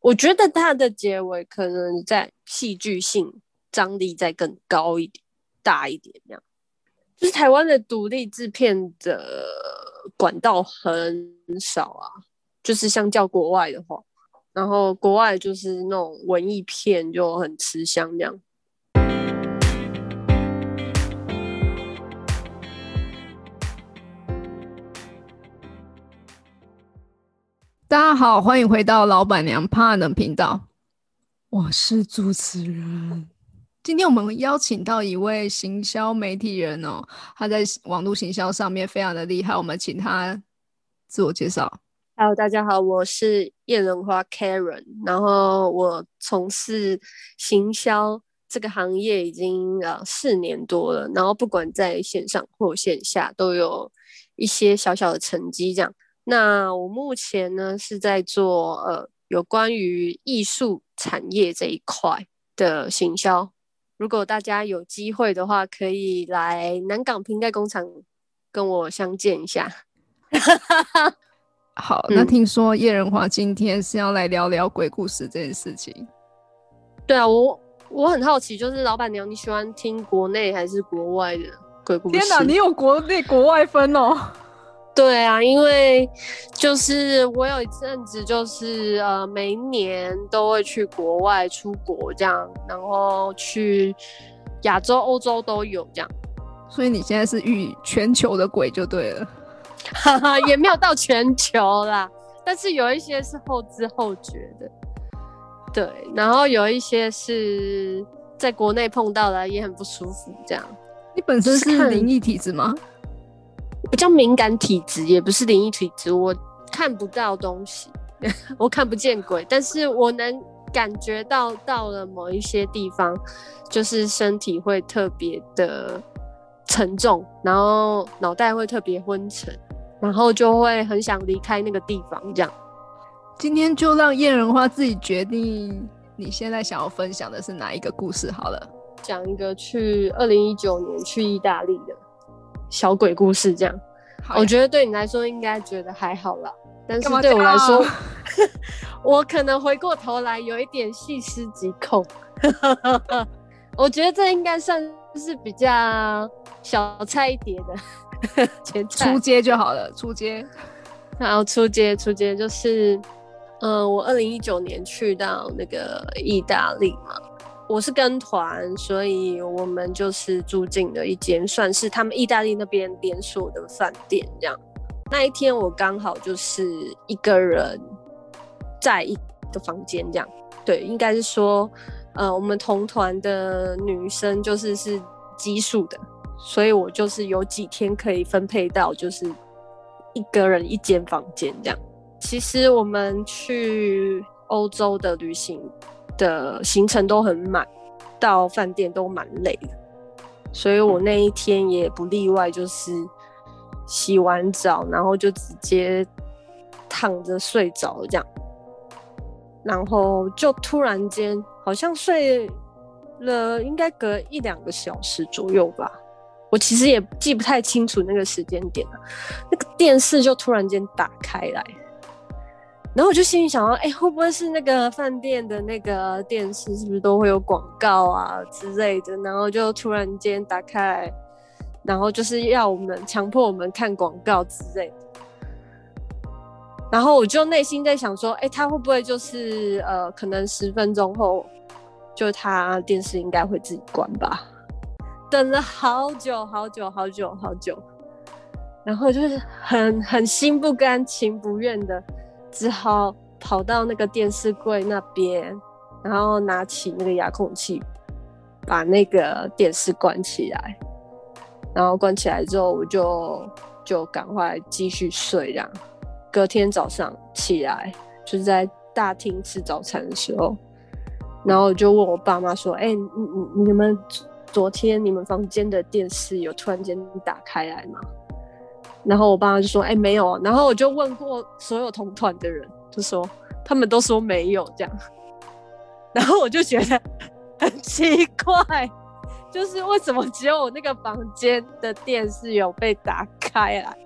我觉得它的结尾可能在戏剧性张力再更高一点、大一点那样。就是台湾的独立制片的管道很少啊，就是相较国外的话，然后国外就是那种文艺片就很吃香这样。大家好，欢迎回到老板娘怕冷频道，我是主持人。今天我们邀请到一位行销媒体人哦，他在网络行销上面非常的厉害，我们请他自我介绍。Hello，大家好，我是叶仁花 Karen，然后我从事行销这个行业已经呃四年多了，然后不管在线上或线下都有一些小小的成绩这样。那我目前呢是在做呃有关于艺术产业这一块的行销。如果大家有机会的话，可以来南港瓶盖工厂跟我相见一下。好，那听说叶仁华今天是要来聊聊鬼故事这件事情。对啊，我我很好奇，就是老板娘你喜欢听国内还是国外的鬼故事？天哪，你有国内国外分哦。对啊，因为就是我有一阵子就是呃，每一年都会去国外出国这样，然后去亚洲、欧洲都有这样。所以你现在是遇全球的鬼就对了，哈哈，也没有到全球啦，但是有一些是后知后觉的，对，然后有一些是在国内碰到的也很不舒服这样。你本身是灵异体质吗？不叫敏感体质，也不是灵异体质，我看不到东西，我看不见鬼，但是我能感觉到到了某一些地方，就是身体会特别的沉重，然后脑袋会特别昏沉，然后就会很想离开那个地方。这样，今天就让燕人花自己决定，你现在想要分享的是哪一个故事？好了，讲一个去二零一九年去意大利的。小鬼故事这样，我觉得对你来说应该觉得还好啦，但是对我来说，我可能回过头来有一点细思极恐。我觉得这应该算是比较小菜一碟的前菜，出街就好了，出街。然后出街，出街就是，嗯，我二零一九年去到那个意大利嘛。我是跟团，所以我们就是住进了一间算是他们意大利那边连锁的饭店。这样，那一天我刚好就是一个人在一个房间，这样。对，应该是说，呃，我们同团的女生就是是奇数的，所以我就是有几天可以分配到就是一个人一间房间这样。其实我们去欧洲的旅行。的行程都很满，到饭店都蛮累的，所以我那一天也不例外，就是洗完澡，然后就直接躺着睡着这样，然后就突然间好像睡了，应该隔一两个小时左右吧，我其实也记不太清楚那个时间点了，那个电视就突然间打开来。然后我就心里想到，哎，会不会是那个饭店的那个电视，是不是都会有广告啊之类的？然后就突然间打开，然后就是要我们强迫我们看广告之类的。然后我就内心在想说，哎，他会不会就是呃，可能十分钟后，就他电视应该会自己关吧？等了好久好久好久好久，然后就是很很心不甘情不愿的。只好跑到那个电视柜那边，然后拿起那个遥控器，把那个电视关起来。然后关起来之后，我就就赶快继续睡。这样，隔天早上起来，就是在大厅吃早餐的时候，然后我就问我爸妈说：“哎，你你你们昨天你们房间的电视有突然间打开来吗？”然后我爸妈就说：“哎，没有。”然后我就问过所有同团的人，就说他们都说没有这样。然后我就觉得很奇怪，就是为什么只有我那个房间的电视有被打开来，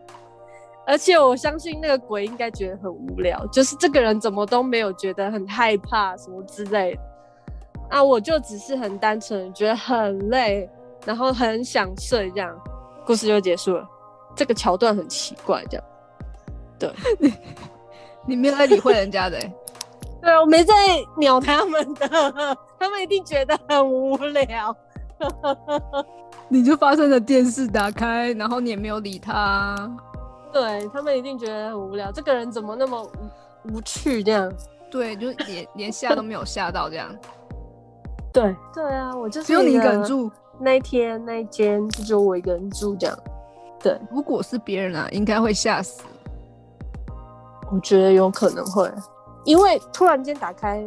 而且我相信那个鬼应该觉得很无聊，就是这个人怎么都没有觉得很害怕什么之类的。啊，我就只是很单纯觉得很累，然后很想睡，这样故事就结束了。这个桥段很奇怪，这样。对，你 你没有在理会人家的、欸，对，我没在鸟他们的，他们一定觉得很无聊。你就发生了电视打开，然后你也没有理他。对他们一定觉得很无聊，这个人怎么那么无无趣这样？对，就连连吓都没有吓到这样，对对啊，我就是只有你一个人住。那一天那一间就只有我一个人住这样。对，如果是别人啊，应该会吓死。我觉得有可能会，因为突然间打开，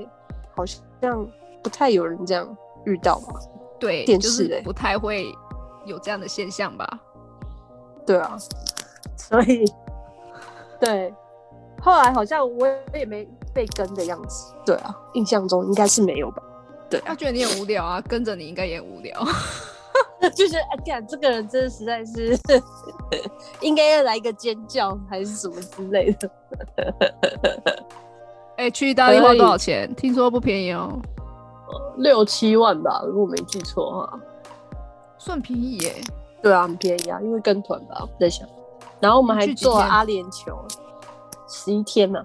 好像不太有人这样遇到吧？对，电视欸就是不太会有这样的现象吧？对啊，所以对，后来好像我也没被跟的样子。对啊，印象中应该是没有吧？对啊，他觉得你很无聊啊，跟着你应该也很无聊。就觉得哎，呀、这个人真的实在是 应该要来一个尖叫还是什么之类的。哎、去意大利花多少钱？听说不便宜哦，六七万吧，如果没记错的话。算便宜耶。对啊，很便宜啊，因为跟团吧，我在想。然后我们还你去几天坐阿联酋，十一天嘛，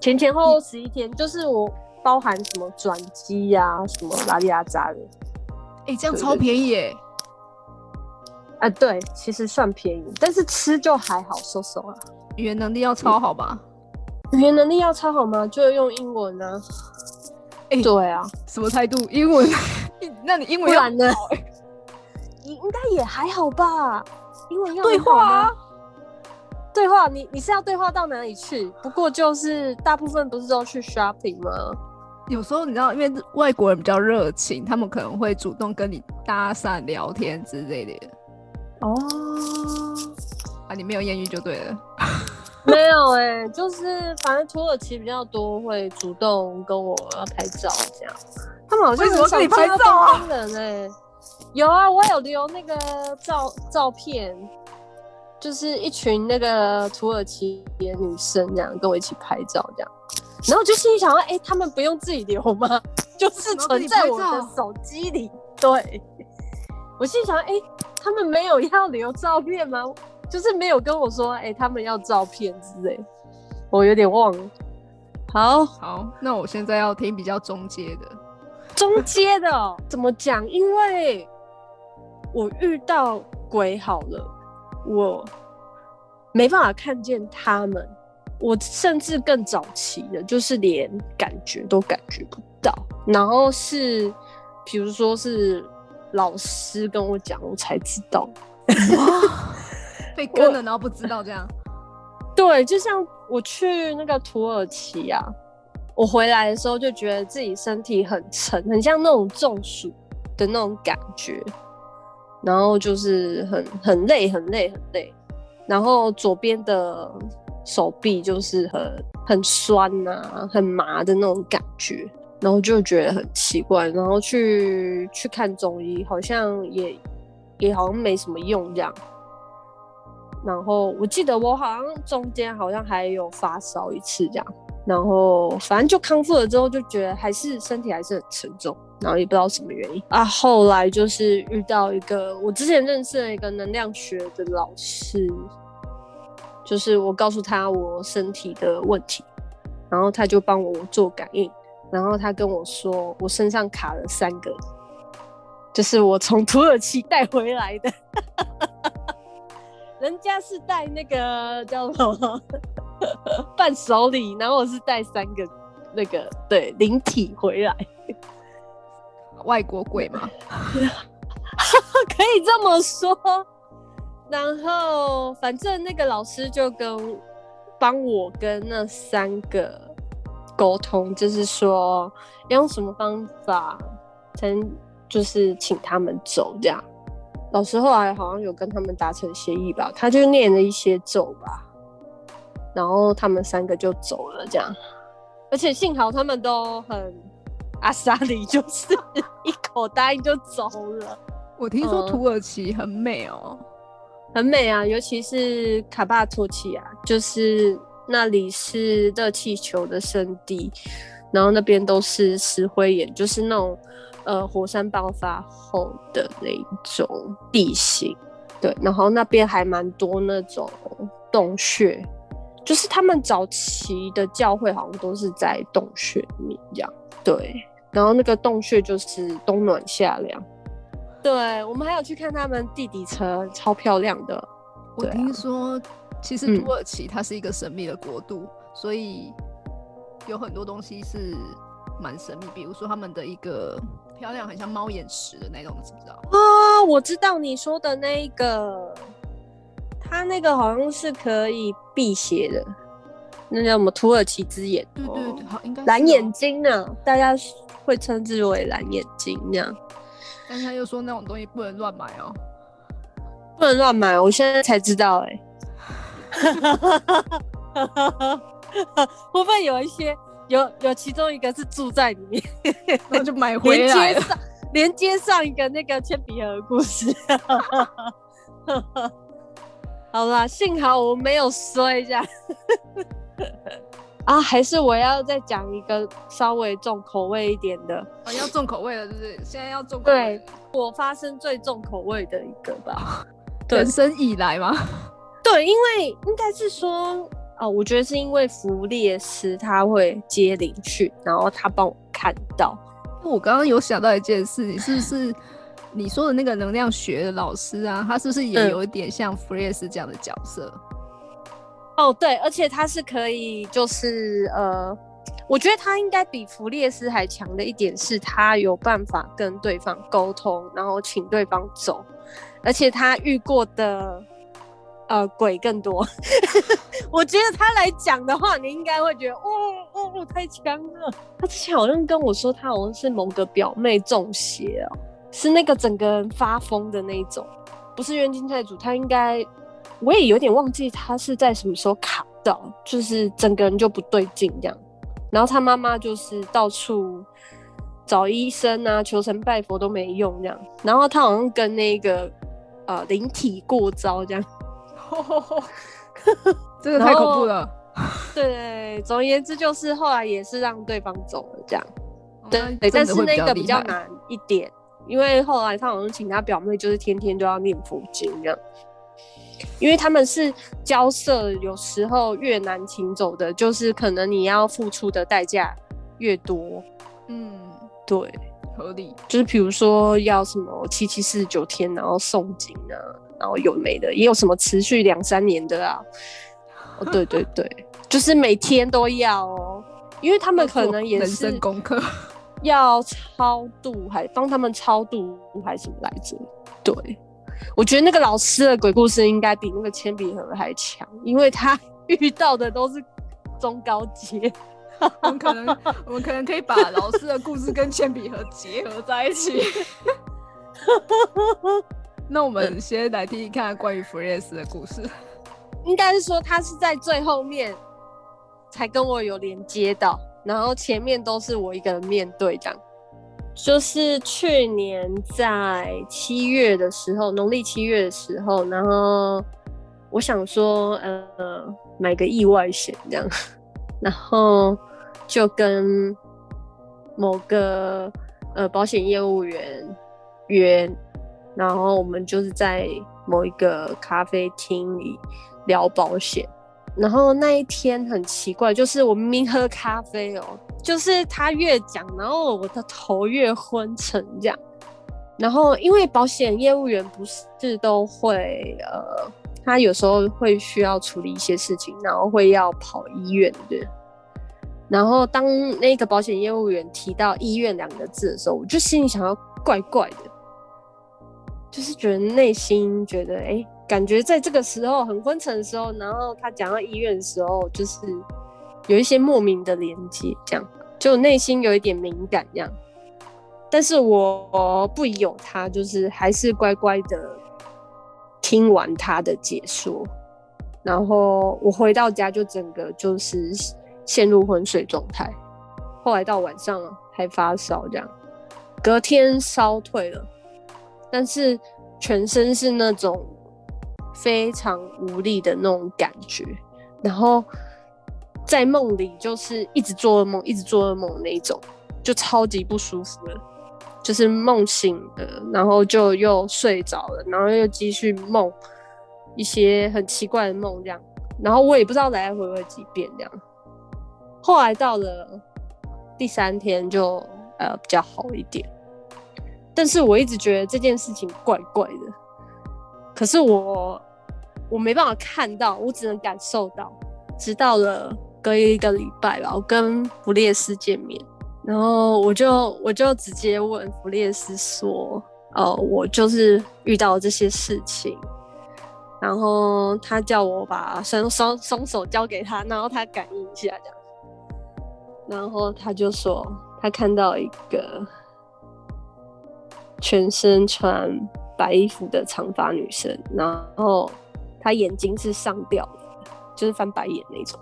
前前后后十一天，就是我包含什么转机呀、什么拉里拉扎的。哎、这样超便宜耶！啊，对，其实算便宜，但是吃就还好，收收啊。语言能力要超好吧？语言能力要超好吗？就用英文啊。哎对啊，什么态度？英文？那你英文要不然呢？应应该也还好吧。英文要对话啊？对话，你你是要对话到哪里去？不过就是大部分不是都去 shopping 吗？有时候你知道，因为外国人比较热情，他们可能会主动跟你搭讪、聊天之类的。哦，啊，你没有艳遇就对了。没有哎、就是反正土耳其比较多会主动跟我要拍照这样，他们好像为什么很少跟你拍照啊人哎、有啊，我有留那个照照片，就是一群那个土耳其的女生这样跟我一起拍照这样，然后我就心里想说，哎、他们不用自己留吗？就是存在我的手机里。对，我心里想，哎、他们没有要留照片吗？就是没有跟我说，哎、他们要照片之类，我有点忘了。好，好，那我现在要听比较中阶的。中阶的哦 怎么讲？因为我遇到鬼好了，我没办法看见他们，我甚至更早期的，就是连感觉都感觉不到。然后是，比如说是老师跟我讲，我才知道。被跟了，然后不知道这样。对，就像我去那个土耳其啊，我回来的时候就觉得自己身体很沉，很像那种中暑的那种感觉，然后就是很很累，很累，很累，然后左边的手臂就是很很酸呐、很麻的那种感觉，然后就觉得很奇怪，然后去去看中医，好像也也好像没什么用这样。然后我记得我好像中间好像还有发烧一次这样，然后反正就康复了之后就觉得还是身体还是很沉重，然后也不知道什么原因啊。后来就是遇到一个我之前认识的一个能量学的老师，就是我告诉他我身体的问题，然后他就帮我做感应，然后他跟我说我身上卡了三个，就是我从土耳其带回来的。人家是带那个叫什么伴手礼，然后我是带三个那个对灵体回来，外国鬼吗，可以这么说。然后反正那个老师就跟帮我跟那三个沟通，就是说要用什么方法才能就是请他们走这样。老师后来好像有跟他们达成协议吧，他就念了一些咒吧，然后他们三个就走了这样。而且幸好他们都很阿萨里，就是一口答应就走了。我听说土耳其很美哦。很美啊，尤其是卡巴托奇亚，就是那里是热气球的圣地，然后那边都是石灰岩，就是那种呃火山爆发后的那种地形。对，然后那边还蛮多那种洞穴，就是他们早期的教会好像都是在洞穴里面这样。对，然后那个洞穴就是冬暖夏凉。对，我们还有去看他们地底车，超漂亮的。我听说，其实土耳其它是一个神秘的国度，所以有很多东西是蛮神秘，比如说他们的一个漂亮，很像猫眼石的那种，知不知道？啊，我知道你说的那个，它那个好像是可以辟邪的，那叫什么土耳其之眼？对对对，好，应该蓝眼睛呢，大家会称之为蓝眼睛那样。但他又说那种东西不能乱买哦，不能乱买，我现在才知道哎。会不会有一些有有其中一个是住在里面，那就买回来了，连接上一个那个铅笔盒的故事。好啦，幸好我没有摔一下。啊，还是我要再讲一个稍微重口味一点的。啊，要重口味了，是不是？现在要重。对，我发生最重口味的一个吧。人生以来吗？对，因为应该是说，哦，我觉得是因为弗列斯他会接灵讯，然后他帮我看到。我刚刚有想到一件事，你是不是你说的那个能量学的老师啊？他是不是也有一点像弗列斯这样的角色？哦，对，而且他是可以，就是呃，我觉得他应该比弗列斯还强的一点是，他有办法跟对方沟通，然后请对方走，而且他遇过的呃鬼更多。我觉得他来讲的话，你应该会觉得，哦哦，太强了。他之前好像跟我说，他好像是某个表妹中邪哦，是那个整个人发疯的那种，不是冤亲债主，他应该。我也有点忘记他是在什么时候卡到，就是整个人就不对劲这样。然后他妈妈就是到处找医生啊，求神拜佛都没用这样。然后他好像跟那个呃灵体过招这样，这个太恐怖了。对，总而言之就是后来也是让对方走了这样。对，但是那个比较难一点，因为后来他好像请他表妹，就是天天都要念佛经这样。因为他们是交涉，有时候越难请走的，就是可能你要付出的代价越多。嗯，对，合理。就是比如说要什么七七四十九天，然后诵经啊，然后有没的，也有什么持续两三年的啊。哦，对对对，就是每天都要哦，因为他们可能也是功课，要超度，还帮他们超度，还是什么来着？对。我觉得那个老师的鬼故事应该比那个铅笔盒还强，因为他遇到的都是中高阶。我们可能，我们可能可以把老师的故事跟铅笔盒结合在一起。那我们先来听一看关于弗列斯的故事。应该是说他是在最后面才跟我有连接到，然后前面都是我一个人面对这样。就是去年在七月的时候，农历七月的时候，然后我想说，呃，买个意外险这样，然后就跟某个呃保险业务员约，然后我们就是在某一个咖啡厅里聊保险，然后那一天很奇怪，就是我明明喝咖啡哦。就是他越讲，然后我的头越昏沉这样。然后因为保险业务员不是都会呃，他有时候会需要处理一些事情，然后会要跑医院的。然后当那个保险业务员提到医院两个字的时候，我就心里想要怪怪的，就是觉得内心觉得哎，感觉在这个时候很昏沉的时候，然后他讲到医院的时候，就是。有一些莫名的连接，这样就内心有一点敏感，这样。但是我不有他，就是还是乖乖的听完他的解说，然后我回到家就整个就是陷入昏睡状态。后来到晚上还发烧，这样，隔天烧退了，但是全身是那种非常无力的那种感觉，然后在梦里就是一直做噩梦，一直做噩梦那种，就超级不舒服了。就是梦醒了，然后就又睡着了，然后又继续梦一些很奇怪的梦，这样。然后我也不知道来来回回几遍这样。后来到了第三天就呃比较好一点，但是我一直觉得这件事情怪怪的。可是我我没办法看到，我只能感受到。直到了隔一个礼拜吧，我跟弗列斯见面。然后我就我就直接问弗列斯说：“哦，我就是遇到这些事情。”然后他叫我把双双双手交给他，然后他感应一下这样。然后他就说他看到一个全身穿白衣服的长发女生，然后她眼睛是上吊，就是翻白眼那种。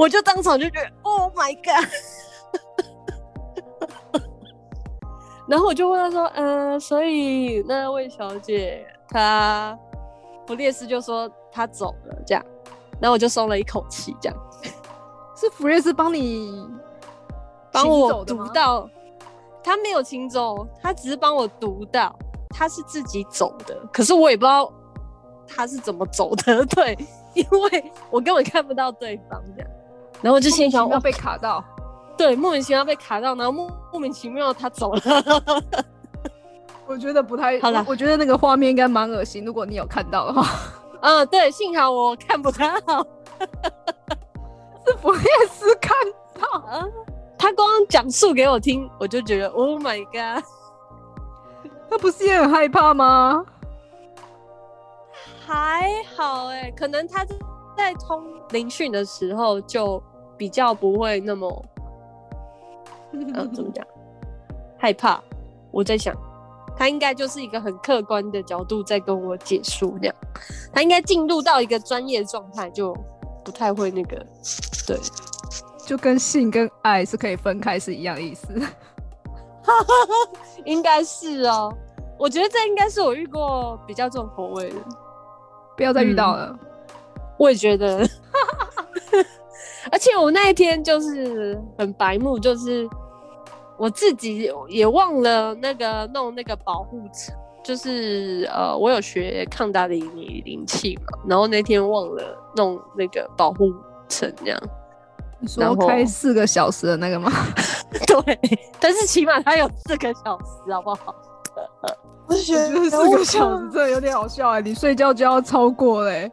我就当场就觉得，Oh my god！然后我就问他说：“嗯，所以那位小姐，她弗列斯就说她走了，这样，然后我就松了一口气，这样。是弗列斯帮你帮我读到，他没有请走，他只是帮我读到，他是自己走的，可是我也不知道他是怎么走的，对，因为我根本看不到对方这样，然后我就心想要被卡到。”对，莫名其妙被卡到，然后莫莫名其妙他走了。我觉得不太好了，我觉得那个画面应该蛮恶心。如果你有看到的话，嗯，对，幸好我看不到，是弗列斯看到，他光讲述给我听，我就觉得 Oh my god，他不是也很害怕吗？还好哎，可能他在通灵讯的时候就比较不会那么。嗯，怎么讲？害怕？我在想，他应该就是一个很客观的角度在跟我解说这样。他应该进入到一个专业状态，就不太会那个。对，就跟性跟爱是可以分开是一样意思。应该是哦，我觉得这应该是我遇过比较重口味的。不要再遇到了。我也觉得。而且我那一天就是很白目，就是。我自己也忘了那个弄那个保护层，就是呃，我有学抗打灵灵气嘛，然后那天忘了弄那个保护层，这样。你说开四个小时的那个吗？对，但是起码它有四个小时，好不好？我觉得四个小时真的有点好笑哎，你睡觉就要超过嘞。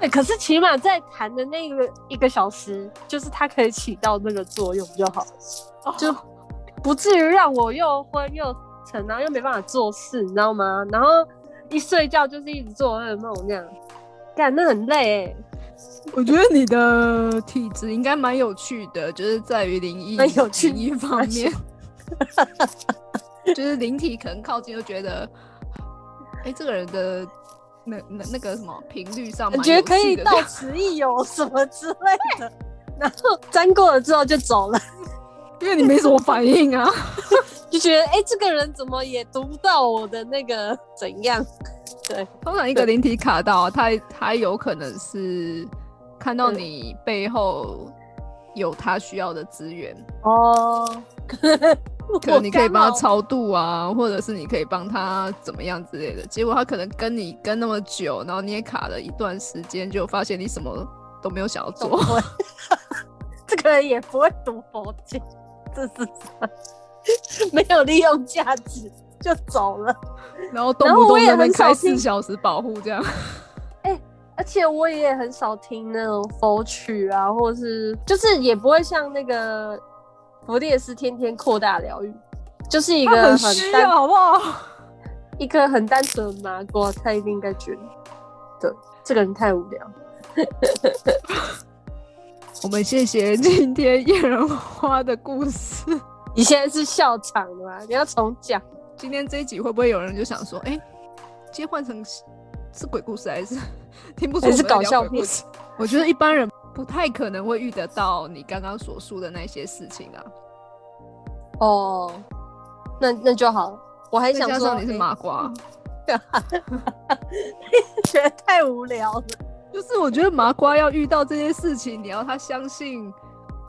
对，可是起码在谈的那个一个小时，就是它可以起到那个作用就好了，就不至于让我又昏又沉，然后又没办法做事，你知道吗？然后一睡觉就是一直做噩梦那样，干那很累。我觉得你的体质应该蛮有趣的，就是在于灵异、很有趣一方面，就是灵体可能靠近就觉得，哎，这个人的。那那那个什么频率上，我觉得可以到此一游什么之类的，然后粘过了之后就走了，因为你没什么反应啊，就觉得哎，这个人怎么也读不到我的那个怎样？对，通常一个灵体卡到，他他有可能是看到你背后有他需要的资源哦。可能 你可以帮他超度啊，或者是你可以帮他怎么样之类的。结果他可能跟你跟那么久，然后你也卡了一段时间，就发现你什么都没有想要做。这个人也不会读佛经，这是 没有利用价值就走了。然后动不动那边开四小时保护这样。哎，而且我也很少听那种佛曲啊，或者是就是也不会像那个。佛列斯天天扩大疗愈，就是一个很单，好不好？一颗很单纯的麻瓜，他一定应该觉得，对，这个人太无聊。我们谢谢今天叶人花的故事。你现在是笑场吗？你要重讲。今天这一集会不会有人就想说，哎，切换成是鬼故事还是 听不出是搞笑故事？我觉得一般人。不太可能会遇得到你刚刚所述的那些事情啊。哦，那那就好。我还想说你是麻瓜，觉得太无聊了。就是我觉得麻瓜要遇到这些事情，你要他相信，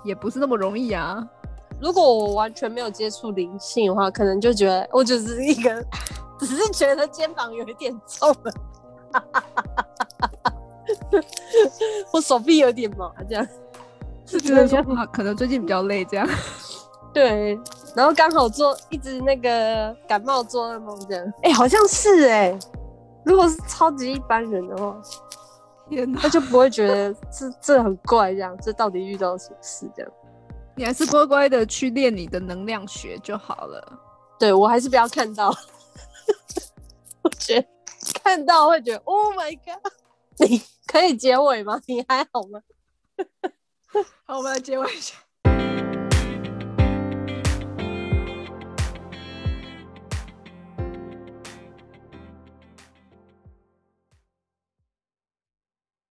也不是那么容易啊。如果我完全没有接触灵性的话，可能就觉得我只是一个，只是觉得肩膀有一点重了，我手臂有点麻，这样是觉得说啊，可能最近比较累这样。对，然后刚好做一直那个感冒做噩梦这样，哎、好像是哎、如果是超级一般人的话，天哪他，就不会觉得这这很怪，这样这到底遇到什么事这样？你还是乖乖的去练你的能量学就好了。对我还是不要看到，我觉得看到会觉得 Oh my God！你可以结尾吗？你还好吗？好，我们来结尾一下。